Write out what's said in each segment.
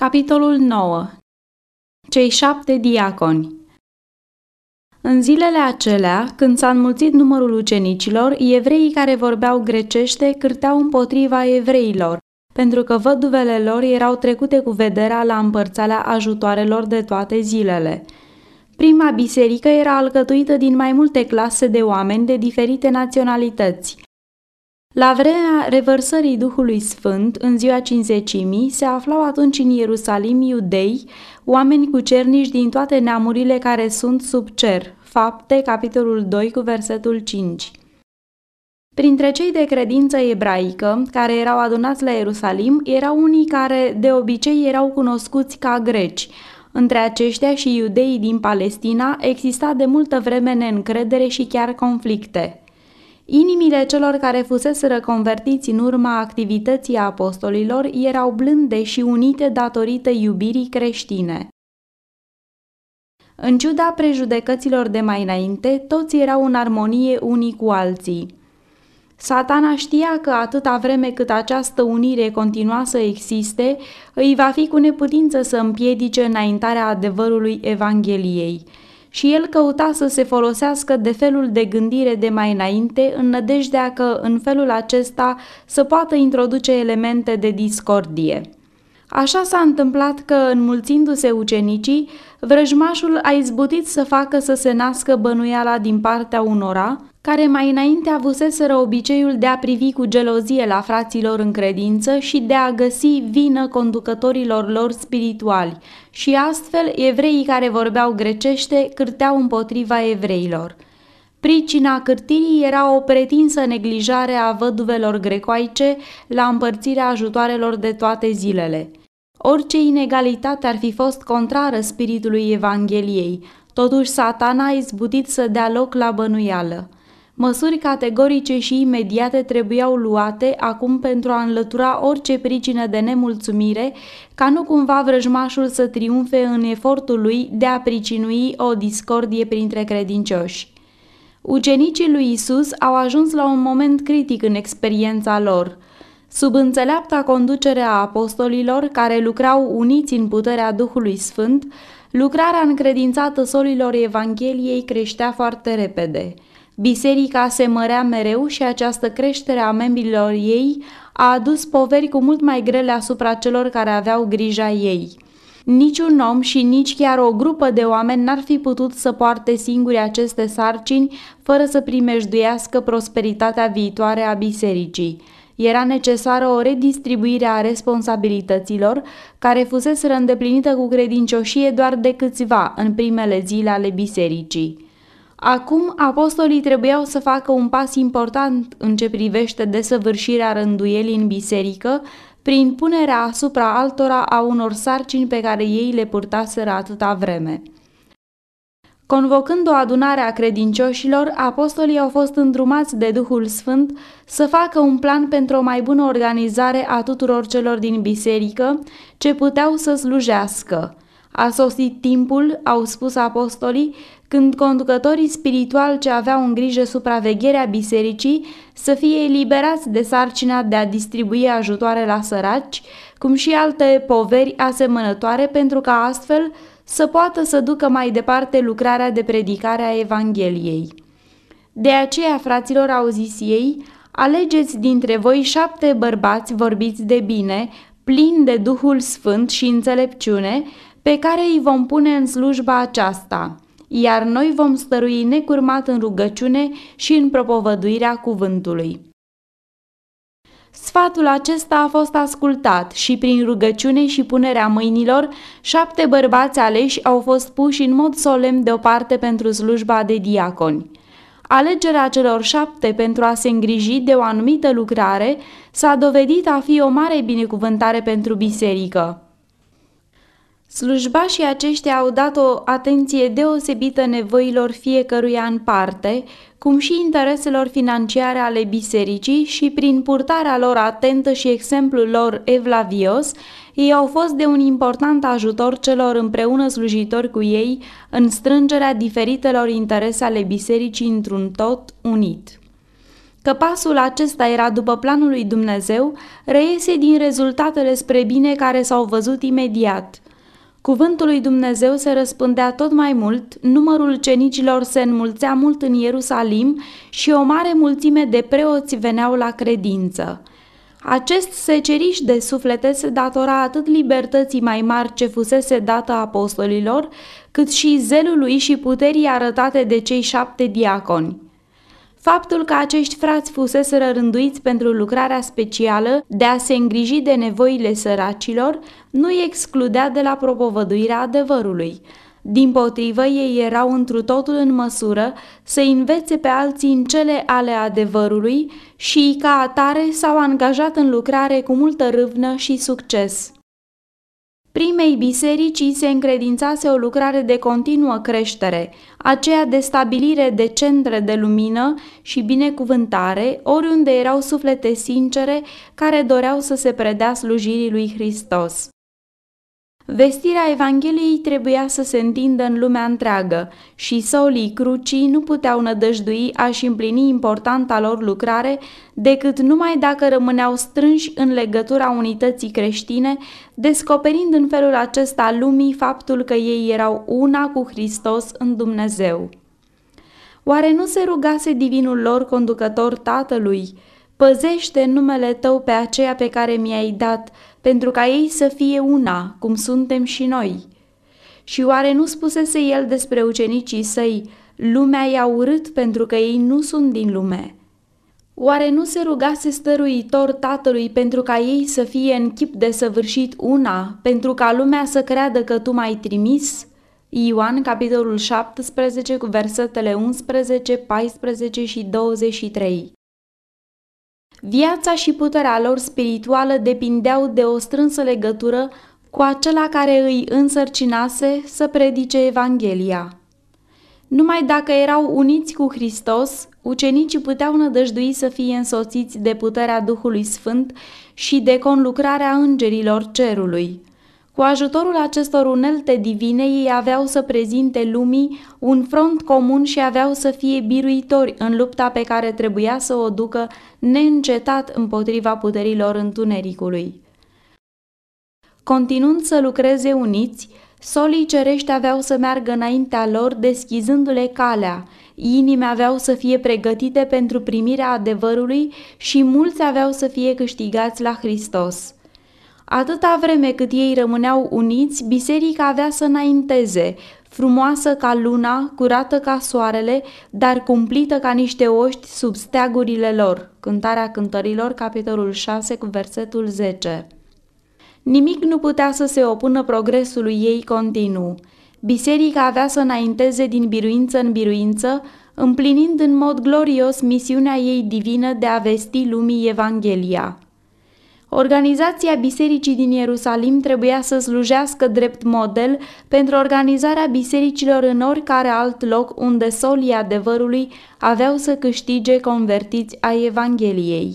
Capitolul 9 Cei șapte diaconi În zilele acelea, când s-a înmulțit numărul ucenicilor, evreii care vorbeau grecește cârteau împotriva evreilor, pentru că văduvele lor erau trecute cu vederea la împărțarea ajutoarelor de toate zilele. Prima biserică era alcătuită din mai multe clase de oameni de diferite naționalități. La vremea revărsării Duhului Sfânt, în ziua cinzecimii, se aflau atunci în Ierusalim iudei, oameni cu cernici din toate neamurile care sunt sub cer. Fapte, capitolul 2, cu versetul 5. Printre cei de credință ebraică, care erau adunați la Ierusalim, erau unii care de obicei erau cunoscuți ca greci. Între aceștia și iudeii din Palestina exista de multă vreme neîncredere și chiar conflicte. Inimile celor care fuseseră convertiți în urma activității apostolilor erau blânde și unite datorită iubirii creștine. În ciuda prejudecăților de mai înainte, toți erau în armonie unii cu alții. Satana știa că atâta vreme cât această unire continua să existe, îi va fi cu neputință să împiedice înaintarea adevărului Evangheliei – și el căuta să se folosească de felul de gândire de mai înainte în nădejdea că în felul acesta să poată introduce elemente de discordie. Așa s-a întâmplat că, înmulțindu-se ucenicii, vrăjmașul a izbutit să facă să se nască bănuiala din partea unora, care mai înainte avuseseră obiceiul de a privi cu gelozie la fraților în credință și de a găsi vină conducătorilor lor spirituali și astfel evreii care vorbeau grecește cârteau împotriva evreilor. Pricina cârtirii era o pretinsă neglijare a văduvelor grecoaice la împărțirea ajutoarelor de toate zilele. Orice inegalitate ar fi fost contrară spiritului Evangheliei, totuși satana a izbutit să dea loc la bănuială. Măsuri categorice și imediate trebuiau luate acum pentru a înlătura orice pricină de nemulțumire, ca nu cumva vrăjmașul să triumfe în efortul lui de a pricinui o discordie printre credincioși. Ucenicii lui Isus au ajuns la un moment critic în experiența lor. Sub înțeleapta conducere a apostolilor care lucrau uniți în puterea Duhului Sfânt, lucrarea încredințată solilor Evangheliei creștea foarte repede – Biserica se mărea mereu și această creștere a membrilor ei a adus poveri cu mult mai grele asupra celor care aveau grija ei. Niciun om și nici chiar o grupă de oameni n-ar fi putut să poarte singuri aceste sarcini fără să primejduiască prosperitatea viitoare a bisericii. Era necesară o redistribuire a responsabilităților, care fusese îndeplinită cu credincioșie doar de câțiva în primele zile ale bisericii. Acum, apostolii trebuiau să facă un pas important în ce privește desăvârșirea rânduielii în biserică, prin punerea asupra altora a unor sarcini pe care ei le purtaseră atâta vreme. Convocând o adunare a credincioșilor, apostolii au fost îndrumați de Duhul Sfânt să facă un plan pentru o mai bună organizare a tuturor celor din biserică ce puteau să slujească. A sosit timpul, au spus apostolii, când conducătorii spirituali ce aveau în grijă supravegherea bisericii să fie eliberați de sarcina de a distribui ajutoare la săraci, cum și alte poveri asemănătoare pentru ca astfel să poată să ducă mai departe lucrarea de predicare a Evangheliei. De aceea, fraților, au zis ei, alegeți dintre voi șapte bărbați vorbiți de bine, plini de Duhul Sfânt și înțelepciune, pe care îi vom pune în slujba aceasta – iar noi vom stărui necurmat în rugăciune și în propovăduirea cuvântului. Sfatul acesta a fost ascultat și prin rugăciune și punerea mâinilor, șapte bărbați aleși au fost puși în mod solemn deoparte pentru slujba de diaconi. Alegerea celor șapte pentru a se îngriji de o anumită lucrare s-a dovedit a fi o mare binecuvântare pentru biserică. Slujbașii aceștia au dat o atenție deosebită nevoilor fiecăruia în parte, cum și intereselor financiare ale bisericii și prin purtarea lor atentă și exemplul lor evlavios, ei au fost de un important ajutor celor împreună slujitori cu ei în strângerea diferitelor interese ale bisericii într-un tot unit. Că pasul acesta era după planul lui Dumnezeu, reiese din rezultatele spre bine care s-au văzut imediat. Cuvântul lui Dumnezeu se răspândea tot mai mult, numărul cenicilor se înmulțea mult în Ierusalim și o mare mulțime de preoți veneau la credință. Acest seceriș de suflete se datora atât libertății mai mari ce fusese dată apostolilor, cât și zelului și puterii arătate de cei șapte diaconi. Faptul că acești frați fusese rânduiți pentru lucrarea specială de a se îngriji de nevoile săracilor nu îi excludea de la propovăduirea adevărului. Din potrivă, ei erau întru totul în măsură să învețe pe alții în cele ale adevărului și, ca atare, s-au angajat în lucrare cu multă râvnă și succes. Primei biserici se încredințase o lucrare de continuă creștere, aceea de stabilire de centre de lumină și binecuvântare, oriunde erau suflete sincere care doreau să se predea slujirii lui Hristos. Vestirea Evangheliei trebuia să se întindă în lumea întreagă și solii crucii nu puteau nădăjdui a-și împlini importanta lor lucrare decât numai dacă rămâneau strânși în legătura unității creștine, descoperind în felul acesta lumii faptul că ei erau una cu Hristos în Dumnezeu. Oare nu se rugase divinul lor conducător Tatălui, Păzește numele tău pe aceea pe care mi-ai dat, pentru ca ei să fie una, cum suntem și noi. Și oare nu spusese el despre ucenicii săi, lumea i-a urât pentru că ei nu sunt din lume? Oare nu se rugase stăruitor tatălui pentru ca ei să fie în chip de săvârșit una, pentru ca lumea să creadă că tu m-ai trimis? Ioan, capitolul 17, cu versetele 11, 14 și 23 Viața și puterea lor spirituală depindeau de o strânsă legătură cu acela care îi însărcinase să predice Evanghelia. Numai dacă erau uniți cu Hristos, ucenicii puteau nădăjdui să fie însoțiți de puterea Duhului Sfânt și de conlucrarea îngerilor cerului. Cu ajutorul acestor unelte divine, ei aveau să prezinte lumii un front comun și aveau să fie biruitori în lupta pe care trebuia să o ducă neîncetat împotriva puterilor întunericului. Continuând să lucreze uniți, solii cerești aveau să meargă înaintea lor deschizându-le calea, inime aveau să fie pregătite pentru primirea adevărului și mulți aveau să fie câștigați la Hristos. Atâta vreme cât ei rămâneau uniți, biserica avea să înainteze, frumoasă ca luna, curată ca soarele, dar cumplită ca niște oști sub steagurile lor. Cântarea cântărilor, capitolul 6, cu versetul 10. Nimic nu putea să se opună progresului ei continuu. Biserica avea să înainteze din biruință în biruință, împlinind în mod glorios misiunea ei divină de a vesti lumii Evanghelia. Organizația Bisericii din Ierusalim trebuia să slujească drept model pentru organizarea bisericilor în oricare alt loc unde solii adevărului aveau să câștige convertiți a Evangheliei.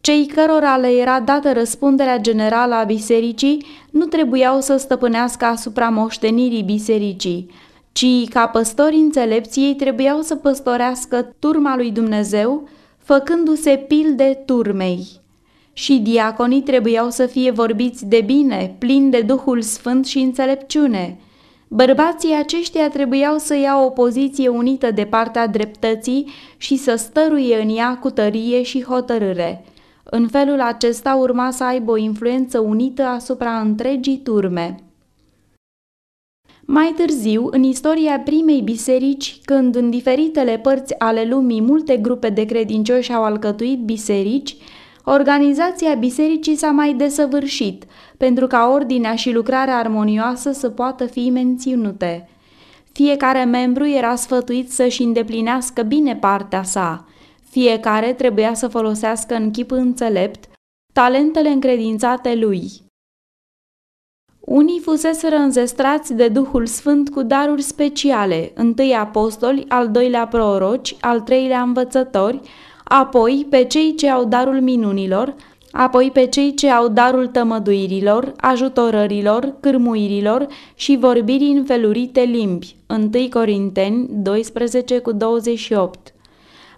Cei cărora le era dată răspunderea generală a bisericii nu trebuiau să stăpânească asupra moștenirii bisericii, ci ca păstori înțelepți ei trebuiau să păstorească turma lui Dumnezeu, făcându-se pilde turmei și diaconii trebuiau să fie vorbiți de bine, plini de Duhul Sfânt și înțelepciune. Bărbații aceștia trebuiau să ia o poziție unită de partea dreptății și să stăruie în ea cu tărie și hotărâre. În felul acesta urma să aibă o influență unită asupra întregii turme. Mai târziu, în istoria primei biserici, când în diferitele părți ale lumii multe grupe de credincioși au alcătuit biserici, Organizația bisericii s-a mai desăvârșit, pentru ca ordinea și lucrarea armonioasă să poată fi menținute. Fiecare membru era sfătuit să-și îndeplinească bine partea sa. Fiecare trebuia să folosească în chip înțelept talentele încredințate lui. Unii fuseseră înzestrați de Duhul Sfânt cu daruri speciale, întâi apostoli, al doilea proroci, al treilea învățători, apoi pe cei ce au darul minunilor, apoi pe cei ce au darul tămăduirilor, ajutorărilor, cârmuirilor și vorbirii în felurite limbi. 1 Corinteni 12 cu 28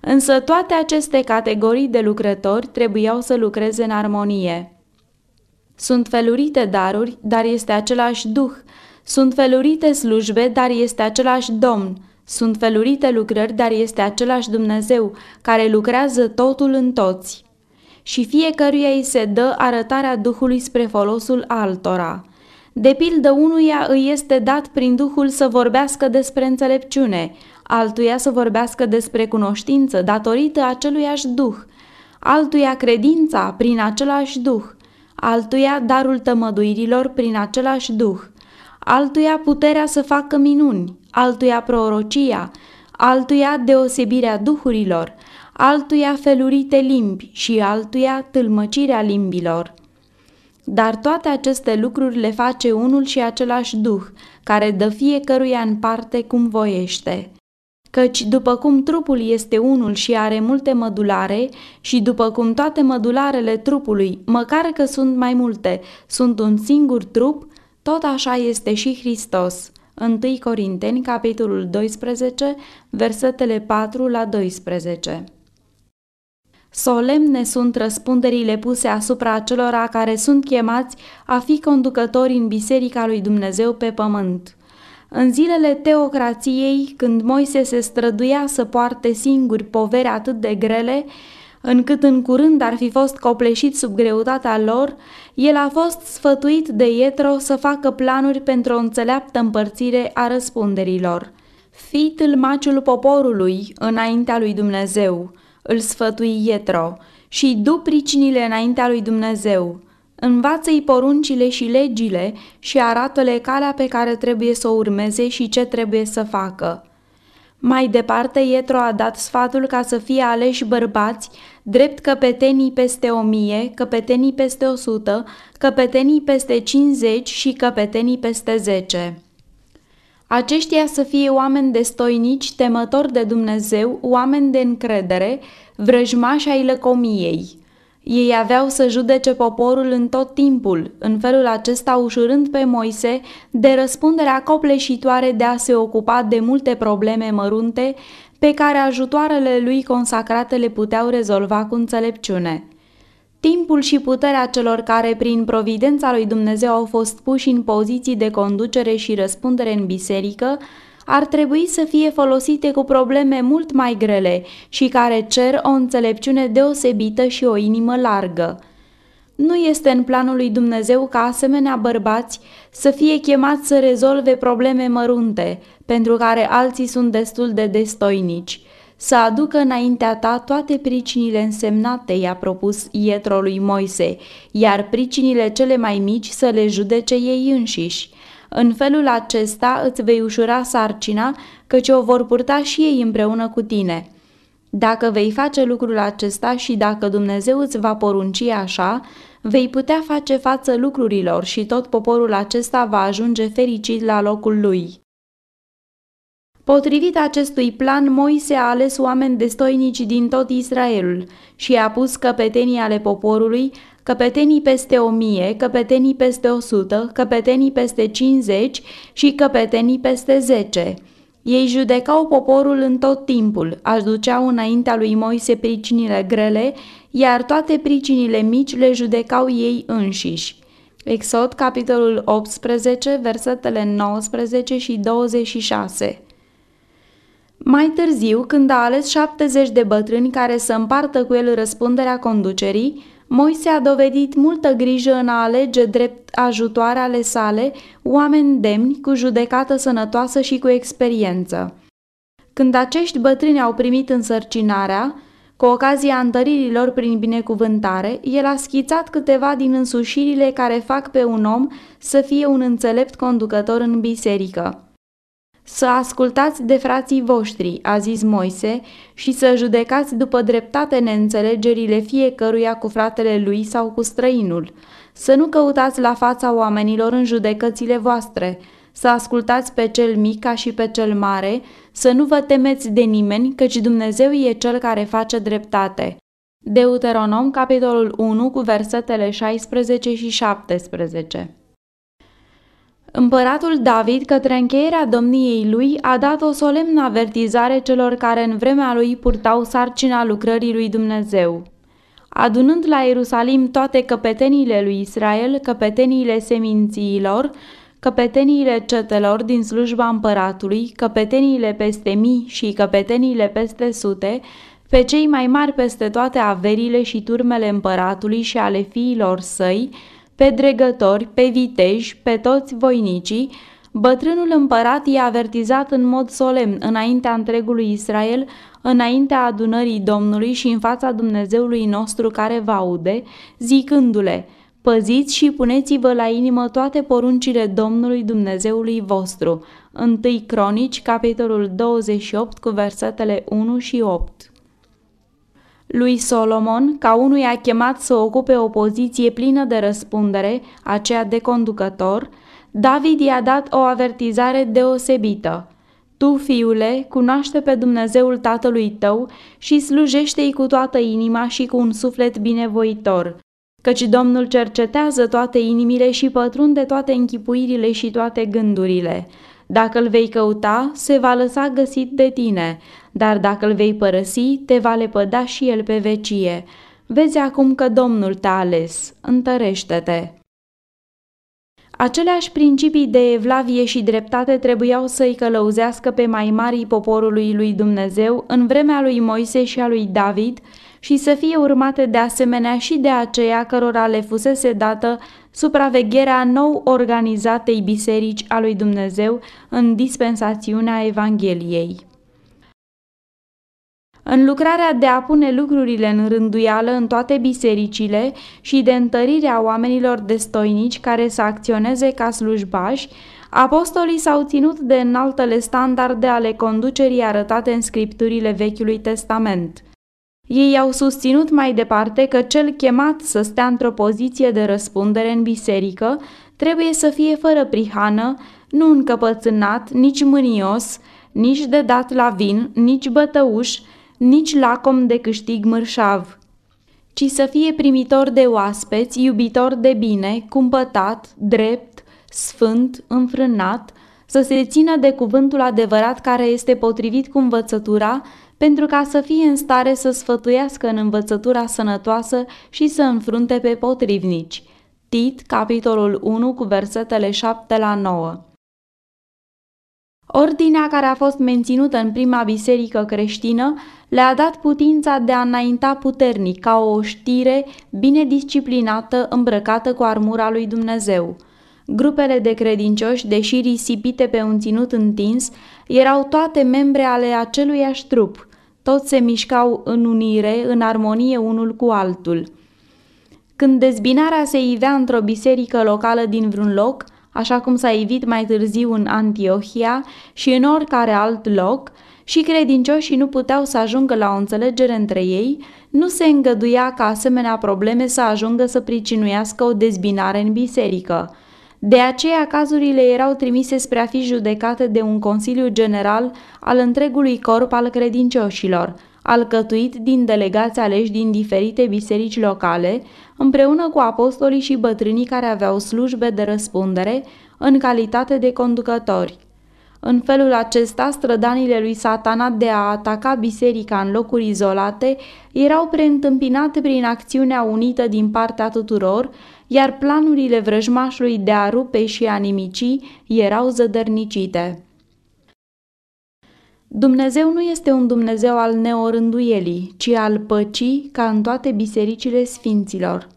Însă toate aceste categorii de lucrători trebuiau să lucreze în armonie. Sunt felurite daruri, dar este același Duh. Sunt felurite slujbe, dar este același Domn. Sunt felurite lucrări, dar este același Dumnezeu, care lucrează totul în toți. Și fiecăruia îi se dă arătarea Duhului spre folosul altora. De pildă unuia îi este dat prin Duhul să vorbească despre înțelepciune, altuia să vorbească despre cunoștință datorită aceluiași Duh, altuia credința prin același Duh, altuia darul tămăduirilor prin același Duh, altuia puterea să facă minuni, altuia prorocia, altuia deosebirea duhurilor, altuia felurite limbi și altuia tâlmăcirea limbilor. Dar toate aceste lucruri le face unul și același Duh, care dă fiecăruia în parte cum voiește. Căci după cum trupul este unul și are multe mădulare, și după cum toate mădularele trupului, măcar că sunt mai multe, sunt un singur trup, tot așa este și Hristos. 1 Corinteni, capitolul 12, versetele 4 la 12. Solemne sunt răspunderile puse asupra acelora care sunt chemați a fi conducători în Biserica lui Dumnezeu pe pământ. În zilele teocrației, când Moise se străduia să poarte singuri povere atât de grele, încât în curând ar fi fost copleșit sub greutatea lor, el a fost sfătuit de Ietro să facă planuri pentru o înțeleaptă împărțire a răspunderilor. Fii tâlmaciul poporului înaintea lui Dumnezeu, îl sfătui Ietro, și du pricinile înaintea lui Dumnezeu. Învață-i poruncile și legile și arată-le calea pe care trebuie să o urmeze și ce trebuie să facă. Mai departe, Ietro a dat sfatul ca să fie aleși bărbați, drept căpetenii peste o mie, căpetenii peste o sută, căpetenii peste cincizeci și căpetenii peste zece. Aceștia să fie oameni destoinici, temători de Dumnezeu, oameni de încredere, vrăjmași ai lăcomiei. Ei aveau să judece poporul în tot timpul, în felul acesta ușurând pe Moise de răspunderea copleșitoare de a se ocupa de multe probleme mărunte pe care ajutoarele lui consacrate le puteau rezolva cu înțelepciune. Timpul și puterea celor care, prin providența lui Dumnezeu, au fost puși în poziții de conducere și răspundere în biserică, ar trebui să fie folosite cu probleme mult mai grele și care cer o înțelepciune deosebită și o inimă largă. Nu este în planul lui Dumnezeu ca asemenea bărbați să fie chemați să rezolve probleme mărunte, pentru care alții sunt destul de destoinici. Să aducă înaintea ta toate pricinile însemnate, i-a propus Ietro lui Moise, iar pricinile cele mai mici să le judece ei înșiși. În felul acesta îți vei ușura sarcina, căci o vor purta și ei împreună cu tine. Dacă vei face lucrul acesta și dacă Dumnezeu îți va porunci așa, vei putea face față lucrurilor și tot poporul acesta va ajunge fericit la locul lui. Potrivit acestui plan, Moise a ales oameni destoinici din tot Israelul și a pus căpetenii ale poporului căpetenii peste o mie, căpetenii peste o sută, căpetenii peste cincizeci și căpetenii peste zece. Ei judecau poporul în tot timpul, aduceau înaintea lui Moise pricinile grele, iar toate pricinile mici le judecau ei înșiși. Exod, capitolul 18, versetele 19 și 26 mai târziu, când a ales 70 de bătrâni care să împartă cu el răspunderea conducerii, Moise a dovedit multă grijă în a alege drept ajutoare ale sale oameni demni, cu judecată sănătoasă și cu experiență. Când acești bătrâni au primit însărcinarea, cu ocazia întăririlor prin binecuvântare, el a schițat câteva din însușirile care fac pe un om să fie un înțelept conducător în biserică. Să ascultați de frații voștri, a zis Moise, și să judecați după dreptate neînțelegerile fiecăruia cu fratele lui sau cu străinul. Să nu căutați la fața oamenilor în judecățile voastre, să ascultați pe cel mic ca și pe cel mare, să nu vă temeți de nimeni, căci Dumnezeu e cel care face dreptate. Deuteronom, capitolul 1, cu versetele 16 și 17 Împăratul David, către încheierea domniei lui, a dat o solemnă avertizare celor care în vremea lui purtau sarcina lucrării lui Dumnezeu. Adunând la Ierusalim toate căpeteniile lui Israel, căpeteniile semințiilor, căpeteniile cetelor din slujba împăratului, căpeteniile peste mii și căpeteniile peste sute, pe cei mai mari peste toate averile și turmele împăratului și ale fiilor săi, pe dregători, pe viteji, pe toți voinicii, bătrânul împărat i-a avertizat în mod solemn înaintea întregului Israel, înaintea adunării Domnului și în fața Dumnezeului nostru care vă aude, zicându-le, Păziți și puneți-vă la inimă toate poruncile Domnului Dumnezeului vostru. 1 Cronici, capitolul 28, cu versetele 1 și 8 lui Solomon, ca unuia chemat să ocupe o poziție plină de răspundere, aceea de conducător, David i-a dat o avertizare deosebită. Tu, fiule, cunoaște pe Dumnezeul tatălui tău și slujește-i cu toată inima și cu un suflet binevoitor, căci Domnul cercetează toate inimile și pătrunde toate închipuirile și toate gândurile. Dacă îl vei căuta, se va lăsa găsit de tine, dar dacă îl vei părăsi, te va lepăda și el pe vecie. Vezi acum că Domnul te-a ales, întărește-te. Aceleași principii de evlavie și dreptate trebuiau să-i călăuzească pe mai marii poporului lui Dumnezeu în vremea lui Moise și a lui David și să fie urmate de asemenea și de aceia cărora le fusese dată supravegherea nou organizatei biserici a lui Dumnezeu în dispensațiunea Evangheliei. În lucrarea de a pune lucrurile în rânduială în toate bisericile și de întărirea oamenilor destoinici care să acționeze ca slujbași, apostolii s-au ținut de înaltele standarde ale conducerii arătate în scripturile Vechiului Testament – ei au susținut mai departe că cel chemat să stea într-o poziție de răspundere în biserică trebuie să fie fără prihană, nu încăpățânat, nici mânios, nici de dat la vin, nici bătăuș, nici lacom de câștig mărșav, ci să fie primitor de oaspeți, iubitor de bine, cumpătat, drept, sfânt, înfrânat, să se țină de cuvântul adevărat care este potrivit cu învățătura, pentru ca să fie în stare să sfătuiască în învățătura sănătoasă și să înfrunte pe potrivnici. Tit, capitolul 1, cu versetele 7 la 9. Ordinea care a fost menținută în prima biserică creștină le-a dat putința de a înainta puternic ca o știre bine disciplinată îmbrăcată cu armura lui Dumnezeu. Grupele de credincioși, deși risipite pe un ținut întins, erau toate membre ale aceluiași trup. Toți se mișcau în unire, în armonie unul cu altul. Când dezbinarea se ivea într-o biserică locală din vreun loc, așa cum s-a ivit mai târziu în Antiohia și în oricare alt loc, și credincioșii nu puteau să ajungă la o înțelegere între ei, nu se îngăduia ca asemenea probleme să ajungă să pricinuiască o dezbinare în biserică. De aceea cazurile erau trimise spre a fi judecate de un Consiliu General al întregului corp al credincioșilor, alcătuit din delegați aleși din diferite biserici locale, împreună cu apostolii și bătrânii care aveau slujbe de răspundere în calitate de conducători. În felul acesta, strădanile lui satana de a ataca biserica în locuri izolate erau preîntâmpinate prin acțiunea unită din partea tuturor, iar planurile vrăjmașului de a rupe și a nimici erau zădărnicite. Dumnezeu nu este un Dumnezeu al neorânduielii, ci al păcii ca în toate bisericile sfinților.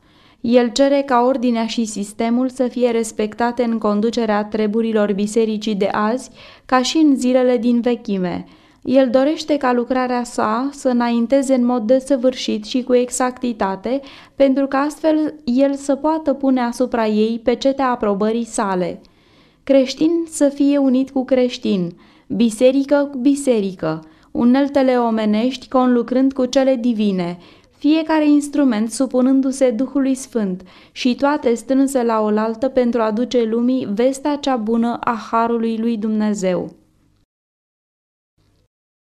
El cere ca ordinea și sistemul să fie respectate în conducerea treburilor bisericii de azi, ca și în zilele din vechime. El dorește ca lucrarea sa să înainteze în mod desăvârșit și cu exactitate, pentru că astfel el să poată pune asupra ei pe cetea aprobării sale. Creștin să fie unit cu creștin, biserică cu biserică, uneltele omenești conlucrând cu cele divine, fiecare instrument supunându-se Duhului Sfânt și toate strânse la oaltă pentru a duce lumii vestea cea bună a Harului lui Dumnezeu.